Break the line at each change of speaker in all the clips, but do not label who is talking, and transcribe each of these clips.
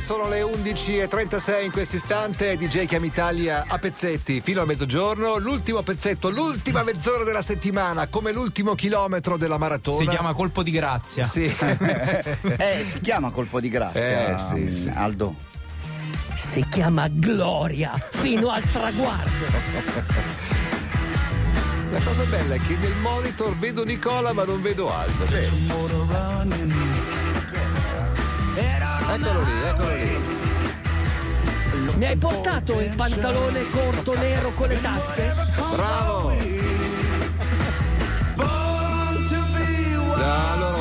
Sono le 11.36 in questo istante. DJ Chiam Italia a pezzetti fino a mezzogiorno. L'ultimo pezzetto, l'ultima mezz'ora della settimana, come l'ultimo chilometro della maratona.
Si chiama colpo di grazia.
Sì.
eh, si chiama colpo di grazia,
Eh, sì, sì.
Aldo.
Si chiama Gloria fino al traguardo.
La cosa bella è che nel monitor vedo Nicola ma non vedo Aldo. Vero? Eccolo lì, eccolo lì.
Mi hai portato il pantalone corto nero con le tasche?
Bravo!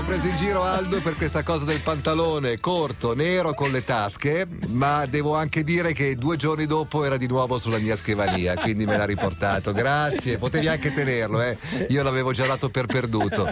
Preso in giro Aldo per questa cosa del pantalone corto, nero con le tasche, ma devo anche dire che due giorni dopo era di nuovo sulla mia scrivania, quindi me l'ha riportato. Grazie, potevi anche tenerlo, eh. Io l'avevo già dato per perduto.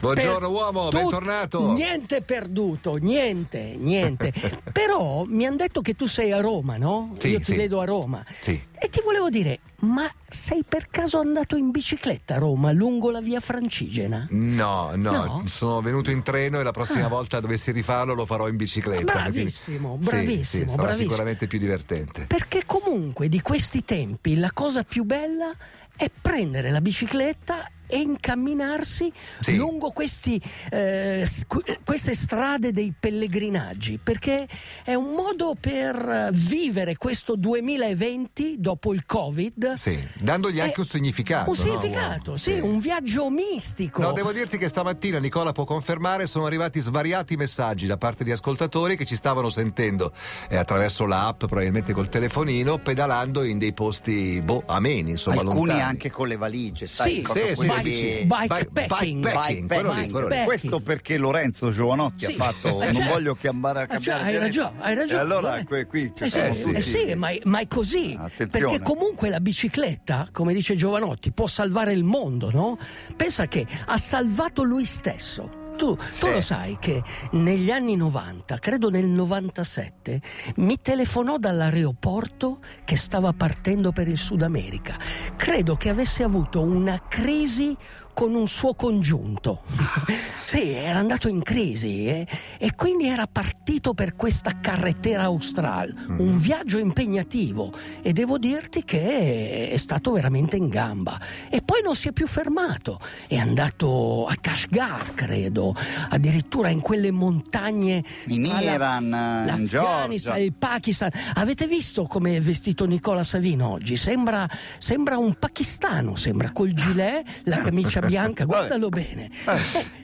Buongiorno
Per-
uomo,
tu-
bentornato.
Niente perduto, niente, niente. Però mi hanno detto che tu sei a Roma, no?
Sì,
Io ti
sì.
vedo a Roma.
Sì.
E ti volevo dire, ma sei per caso andato in bicicletta a Roma lungo la via Francigena?
No, no,
No?
sono venuto in treno e la prossima
Ah.
volta dovessi rifarlo lo farò in bicicletta.
Bravissimo,
perché- Sì,
bravissimo,
sì, sarà
bravissimo.
sicuramente più divertente.
Perché comunque di questi tempi la cosa più bella è prendere la bicicletta e incamminarsi
Sì.
lungo questi, eh, scu- queste strade dei pellegrinaggi, perché è un modo per vivere questo 2020 dopo il Covid.
Sì, dandogli anche
Eh,
un significato.
Un
no,
significato,
uomo?
sì, un viaggio mistico.
No, devo dirti che stamattina Nicola può confermare, sono arrivati svariati messaggi da parte di ascoltatori che ci stavano sentendo eh, attraverso l'app, probabilmente col telefonino, pedalando in dei posti boh, ameni, insomma,
Alcuni
lontani.
anche con le valigie, sai?
Sì,
sì, sì,
bici- bikepacking.
bikepacking.
Bikepacking.
Questo perché Lorenzo Giovanotti
Sì.
ha fatto.
Eh,
non
cioè-
voglio chiamare a
eh, cioè,
cambiare.
hai
dialetto.
ragione, hai ragione.
E allora que- qui
Eh,
siamo
sì,
tutti.
eh sì, ma, è- ma è così.
Attenzione.
Perché comunque la bicicletta, come dice Giovanotti, può salvare il mondo, no? Pensa che ha salvato lui stesso. Tu, tu
Sì.
lo sai che negli anni 90, credo nel 97, mi telefonò dall'aeroporto che stava partendo per il Sud America. Credo che avesse avuto una crisi con un suo congiunto. sì, era andato in crisi eh, e quindi era partito per questa carretera australe. Un viaggio impegnativo e devo dirti che è stato veramente in gamba. E poi non si è più fermato. È andato a Kashgar, credo, addirittura in quelle montagne
In
tra la-
Iran, in Georgia.
il Pakistan. Avete visto come è vestito Nicola Savino oggi? Sembra, sembra un pakistano, sembra col gilet, la camicia bianca, guardalo bene.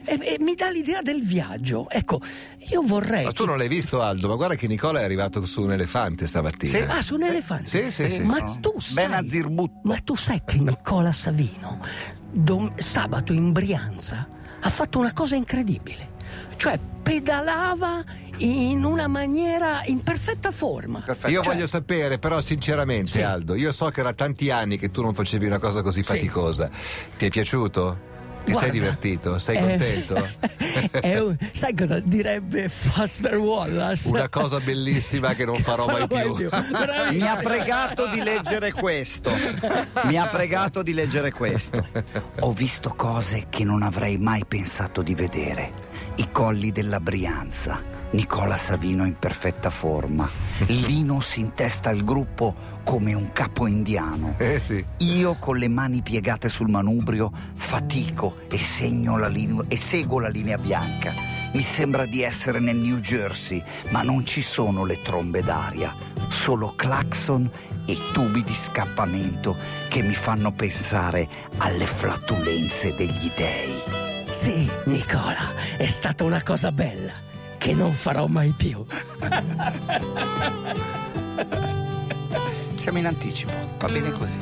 E, e- e mi dà l'idea del viaggio. Ecco, io vorrei.
Ma tu non l'hai visto Aldo, ma guarda che Nicola è arrivato su un elefante stamattina.
Sì.
Ah, su un elefante.
Sì, sì, sì.
Ma
sì.
tu sai.
Bhutto.
Ma tu sai che Nicola Savino dom- sabato in Brianza ha fatto una cosa incredibile. Cioè pedalava in una maniera in perfetta forma.
Perfetto.
Io
Cioè-
voglio sapere, però, sinceramente,
Sì.
Aldo, io so che era tanti anni che tu non facevi una cosa così
Sì.
faticosa. Ti è piaciuto? Ti sei
Guarda,
divertito? Sei
eh,
contento?
è un- sai cosa direbbe Foster Wallace?
Una cosa bellissima che non farò mai più.
Bravissimo.
Mi ha pregato di leggere questo. Mi ha pregato di leggere questo. Ho visto cose che non avrei mai pensato di vedere. I colli della Brianza. Nicola Savino in perfetta forma. Linus in testa al gruppo come un capo indiano.
Eh sì.
Io con le mani piegate sul manubrio fatico e, segno la linea- e seguo la linea bianca. Mi sembra di essere nel New Jersey, ma non ci sono le trombe d'aria, solo clacson e tubi di scappamento che mi fanno pensare alle flatulenze degli dei.
Sì, Nicola, è stata una cosa bella che non farò mai più.
Siamo in anticipo, va bene così.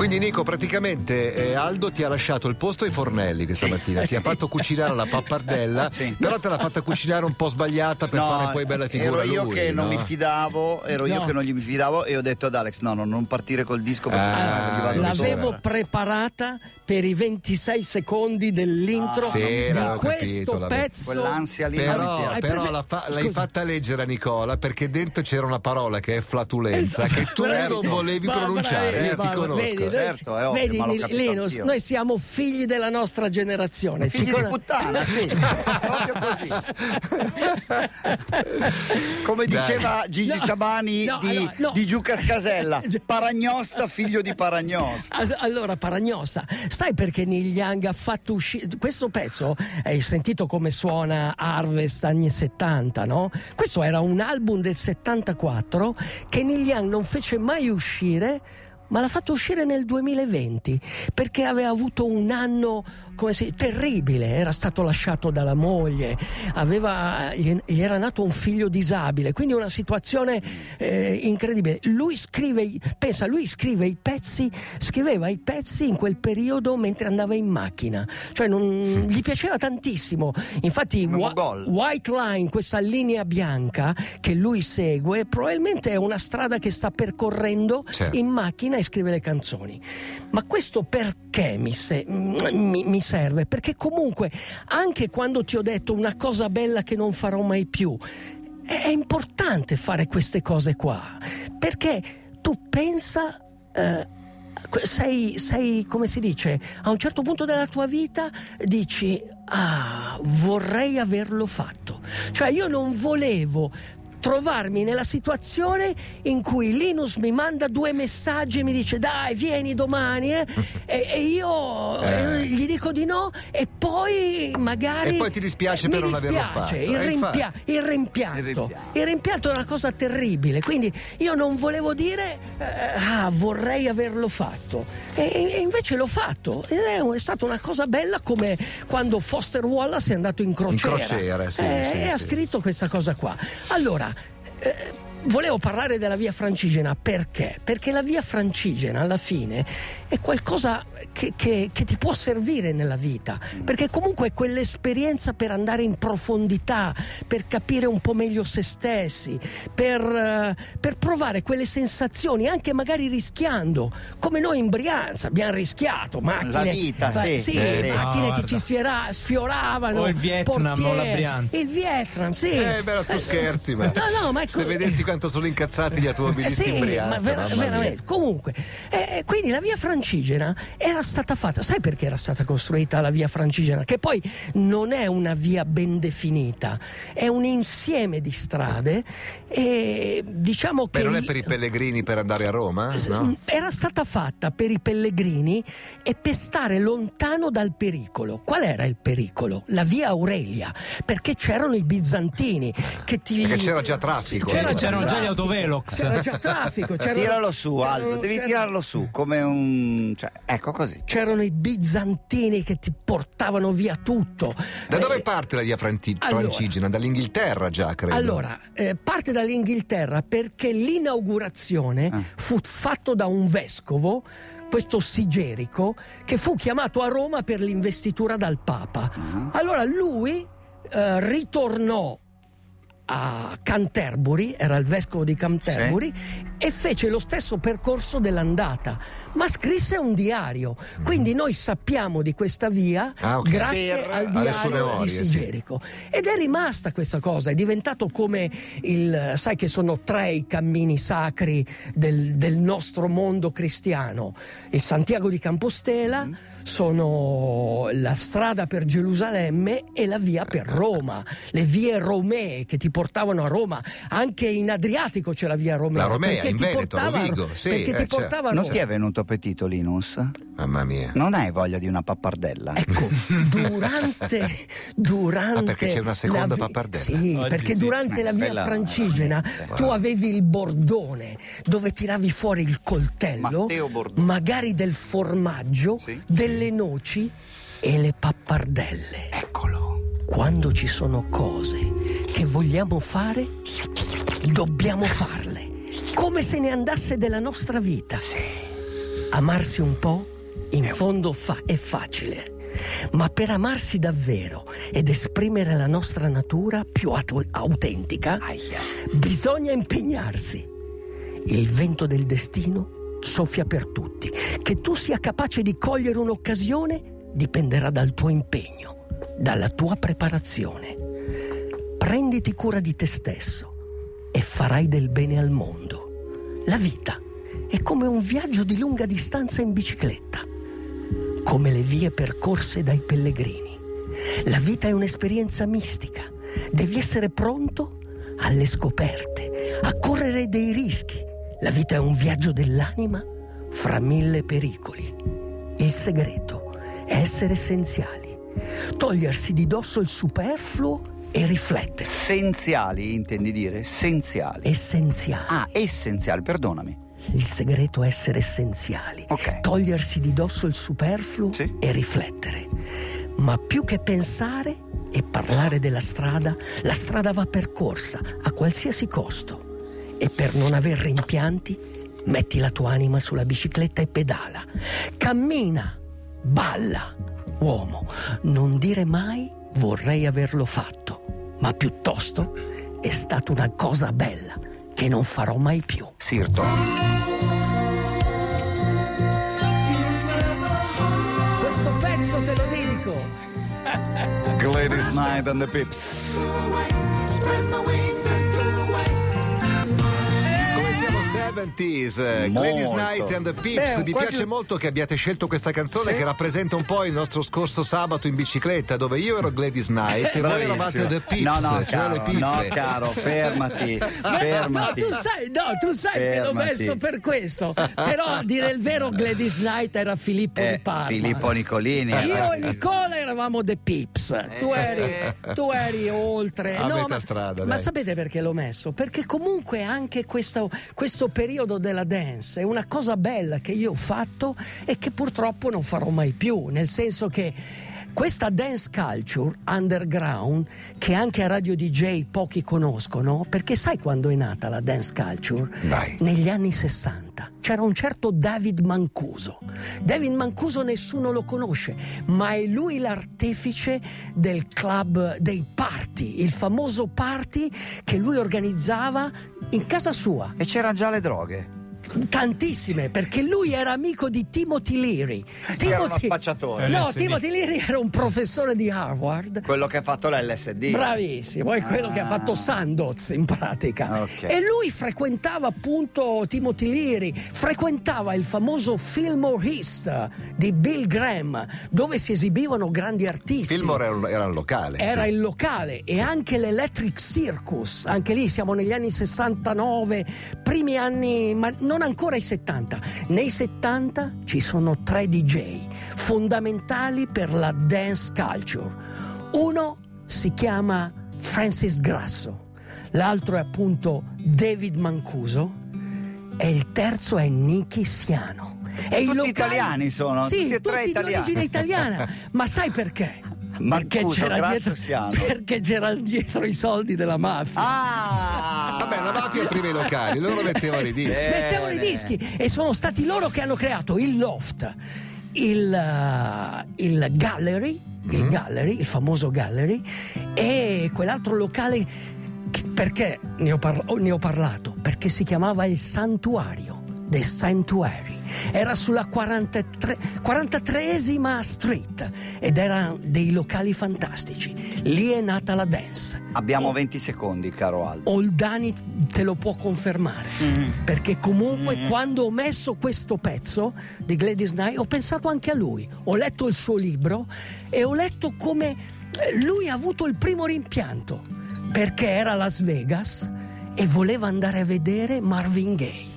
Quindi Nico, praticamente eh, Aldo ti ha lasciato il posto ai fornelli questa mattina, ti ha
Sì.
fatto cucinare la pappardella,
Sì.
però te l'ha fatta cucinare un po' sbagliata per fare poi bella figura
ero io
lui,
che non
no?
mi fidavo, ero io
No.
che non gli fidavo e ho detto ad Alex no, no, non partire col disco perché
Ah,
L'avevo
sopra.
preparata per i 26 secondi dell'intro
Ah,
sì,
di questo
capito,
pezzo.
Quell'ansia lì non mi
Però, però
prese-
la fa- l'hai fatta leggere a Nicola perché dentro c'era una parola che è flatulenza
Esatto.
che tu non volevi
Ma
pronunciare. Io ti
ma-
conosco.
Vedi, noi,
certo, è ovvio,
vedi,
ma l'ho
Linus,
anch'io.
noi siamo figli della nostra generazione.
Figli
Ci
di
con-
puttana, sì, proprio così. Come diceva Gigi
No,
Stabani
no,
di,
allora, no.
di Giuca Scasella, Paragnosta, figlio di Paragnosta.
All- Allora, Paragnosa, sai perché Neil Young ha fatto uscire questo pezzo? Hai sentito come suona Harvest anni 70, no? Questo era un album del 74 che Neil Young non fece mai uscire. Ma l'ha fatto uscire nel 2020 perché aveva avuto un anno come si, terribile, era stato lasciato dalla moglie, aveva, gli, gli era nato un figlio disabile, quindi una situazione eh, incredibile. Lui scrive, pensa, lui scrive i pezzi, scriveva i pezzi in quel periodo mentre andava in macchina, cioè non, gli piaceva tantissimo. Infatti, Wa-. White Line, questa linea bianca che lui segue, probabilmente è una strada che sta percorrendo
Certo.
in macchina e scrive le canzoni. Ma questo perché mi, se- mi- mi serve? Perché comunque, anche quando ti ho detto una cosa bella che non farò mai più, è, importante fare queste cose qua. Perché tu pensa. eh, sei, sei, come si dice, a un certo punto della tua vita dici, ah, vorrei averlo fatto. Cioè io non volevo trovarmi nella situazione in cui Linus mi manda due messaggi e mi dice dai vieni domani eh, e, e io
Eh.
eh, gli dico di no e poi magari
E poi ti dispiace
mi
per non averlo
dispiace,
fatto.
il,
Eh,
rimpia- il rimpianto
Il rimpianto.
il rimpianto è una cosa terribile quindi io non volevo dire eh, ah vorrei averlo fatto e, e invece l'ho fatto ed è, è stata una cosa bella come quando Foster Wallace è andato in crociera,
crociera, sì,
Eh,
sì,
e ha
sì.
scritto questa cosa qua allora uh, Volevo parlare della via francigena perché? Perché la via francigena alla fine è qualcosa che, che- che ti può servire nella vita, perché comunque è quell'esperienza per andare in profondità, per capire un po' meglio se stessi, per, eh, per provare quelle sensazioni, anche magari rischiando, come noi in Brianza abbiamo rischiato, macchine,
La vita,
vai-
sì.
Eh,
macchine
no,
che ci sfiora- sfioravano,
O il Vietnam o la
portiere,
Brianza.
il Vietnam, sì.
Eh, però tu scherzi, ma.
No, no, ma ecco-
Se vedessi quanto sono incazzati gli automobilisti
sì,
in Brianza.
ma vera- veramente. Comunque, eh, quindi la via francigena era stata fatta. Sai perché era stata costruita la via francigena? Che poi non è una via ben definita, è un insieme di strade. E diciamo che.
Beh, non è per i pellegrini per andare a Roma? No?
Era stata fatta per i pellegrini e per stare lontano dal pericolo. Qual era il pericolo? La via Aurelia, perché c'erano i bizantini che ti
Perché c'era già traffico.
C'era
allora.
C'erano già gli
traffico,
autovelox.
C'era già traffico. c'erano-
Tiralo su, Aldo, devi
c'erano-
tirarlo su come un. Cioè, ecco così.
c'erano i bizantini che ti portavano via tutto.
Da
Eh,
dove parte la via franti-
allora-
francigena? Dall'Inghilterra già, credo.
Allora, eh, parte dall'Inghilterra perché l'inaugurazione
Ah.
fu fatto da un vescovo, questo Sigerico, che fu chiamato a Roma per l'investitura dal Papa.
Ah.
Allora lui eh, ritornò a Canterbury, era il vescovo di Canterbury, e fece lo stesso percorso dell'andata, ma scrisse un diario. Quindi noi sappiamo di questa via
Ah, ok.
grazie
Per-
al diario
memorie,
di
sì.
Sigerico. Ed è rimasta questa cosa, è diventato come il, sai che sono tre i cammini sacri del, del nostro mondo cristiano, il Santiago di Compostela,
Mm.
sono la strada per Gerusalemme e la via per Roma, le vie romee che ti portavano a Roma, anche in Adriatico c'è la via romea.
La Romea,
perché
in
ti
Veneto, a
portava,
Rovigo, sì,
perché
eh,
ti
certo.
portava a
Non
Roma.
ti è venuto appetito, Linus?
Mamma mia.
Non hai voglia di una pappardella?
Ecco, durante, durante
Ah, perché c'è una seconda
vi-
pappardella.
Sì,
Oggi
perché
sì.
durante la via francigena
veramente.
tu avevi il bordone dove tiravi fuori il coltello,
Matteo Bordone.
magari del formaggio,
Sì.
delle noci e le pappardelle.
Eccolo.
Quando ci sono cose che vogliamo fare, dobbiamo farle. Come se ne andasse della nostra vita. Amarsi un po', in fondo fa- è facile. Ma per amarsi davvero ed esprimere la nostra natura più auto- autentica, bisogna impegnarsi. Il vento del destino soffia per tutti. Che tu sia capace di cogliere un'occasione dipenderà dal tuo impegno, dalla tua preparazione. Prenditi cura di te stesso e farai del bene al mondo. La vita è come un viaggio di lunga distanza in bicicletta, come le vie percorse dai pellegrini. La vita è un'esperienza mistica, devi essere pronto alle scoperte, a correre dei rischi. La vita è un viaggio dell'anima fra mille pericoli. Il segreto è essere essenziali, togliersi di dosso il superfluo e riflettere.
Essenziali, intendi dire? Essenziali.
Essenziali.
Ah, essenziali, perdonami.
Il segreto è essere essenziali,
Ok.
togliersi di dosso il superfluo
Sì.
e riflettere. Ma più che pensare e parlare della strada, la strada va percorsa a qualsiasi costo. E per non aver rimpianti, metti la tua anima sulla bicicletta e pedala. Cammina, balla. Uomo, non dire mai vorrei averlo fatto, ma piuttosto è stata una cosa bella che non farò mai più.
Sirto.
Questo pezzo te lo dedico.
Gladys Knight and the Pips.
70s, eh, Gladys
Molto.
Knight and the Pips.
Beh,
Mi
quasi-
piace molto che abbiate scelto questa canzone che rappresenta un po' il nostro scorso sabato in bicicletta, dove io ero Gladys Knight e voi eravate the Pips,
no, no,
cioè
caro, no, caro, fermati, fermati.
No, tu sai, no, tu sai che l'ho messo per questo. Però a dire il vero, Gladys Knight era Filippo
Eh,
di Parma.
Filippo Nicolini.
Io
eh,
e Nicola eravamo The Pips, tu eri, tu eri oltre.
A metà
ma,
strada,
ma
dai.
sapete perché l'ho messo? Perché comunque anche questo, questo periodo della dance è una cosa bella che io ho fatto e che purtroppo non farò mai più, nel senso che questa dance culture underground che anche a Radio DJ pochi conoscono, perché sai quando è nata la dance culture?
Vai.
Negli anni 60 c'era un certo David Mancuso. David Mancuso nessuno lo conosce, ma è lui l'artefice del club dei party, il famoso party che lui organizzava in casa sua.
E c'erano già le droghe.
Tantissime, perché lui era amico di Timothy Leary.
era uno spacciatore.
No,
LSD.
Timothy Leary era un professore di Harvard.
Quello che ha fatto l'LSD.
Bravissimo, è quello che ha fatto Sandoz in pratica.
Ok.
E lui frequentava appunto Timothy Leary, frequentava il famoso Fillmore East di Bill Graham, dove si esibivano grandi artisti.
Fillmore era, un locale.
Era
sì.
il locale e anche l'Electric Circus, anche lì siamo negli anni 69, primi anni, ma non ancora i 70. Nei 70 ci sono tre DJ fondamentali per la dance culture. Uno si chiama Francis Grasso, l'altro è appunto David Mancuso e il terzo è Nicky Siano. E i
Tutti
locali-
italiani sono,
sì,
tutti e tre
tutti di
italiani.
origine italiana. Ma sai perché? Perché c'era, dietro,
Siano.
perché c'era dietro i soldi della mafia.
Ah!
Vabbè, la mafia prima i locali, loro mettevano i dischi.
Eh.
Mettevano i dischi e sono stati loro che hanno creato il loft, il, uh, il gallery, il gallery, il famoso gallery e quell'altro locale che- perché ne ho, oh, ne ho parlato? Perché si chiamava il santuario. The Sanctuary era sulla 43, 43esima street ed erano dei locali fantastici. Lì è nata la dance.
Abbiamo 20 secondi, caro Aldo.
Oldani te lo può confermare. Perché comunque quando ho messo questo pezzo di Gladys Knight ho pensato anche a lui. Ho letto il suo libro e ho letto come eh, lui ha avuto il primo rimpianto. Perché era a Las Vegas e voleva andare a vedere Marvin Gaye.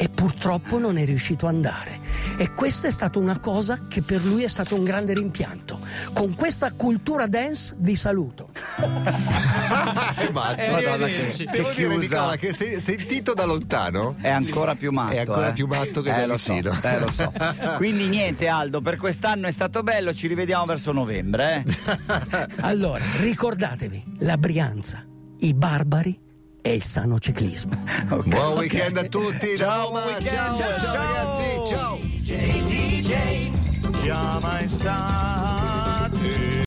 E purtroppo non è riuscito ad andare. E questa è stata una cosa che per lui è stato un grande rimpianto. Con questa cultura dance vi saluto.
È matto.
Eh,
Madonna,
arrivederci.
che,
Devo
che
dire,
chiusa.
Nicola, che se- sentito da lontano.
È ancora più matto.
È ancora
eh.
più matto che
eh,
da
lo so,
vicino.
eh, lo so. Quindi niente, Aldo, per quest'anno è stato bello, ci rivediamo verso novembre. Eh?
Allora, ricordatevi, la Brianza, i barbari e il sano ciclismo.
Ok.
Buon weekend a tutti,
Ciao,
Roma. ciao,
ciao,
ciao,
ciao.
ragazzi, ciao.
Chiama estate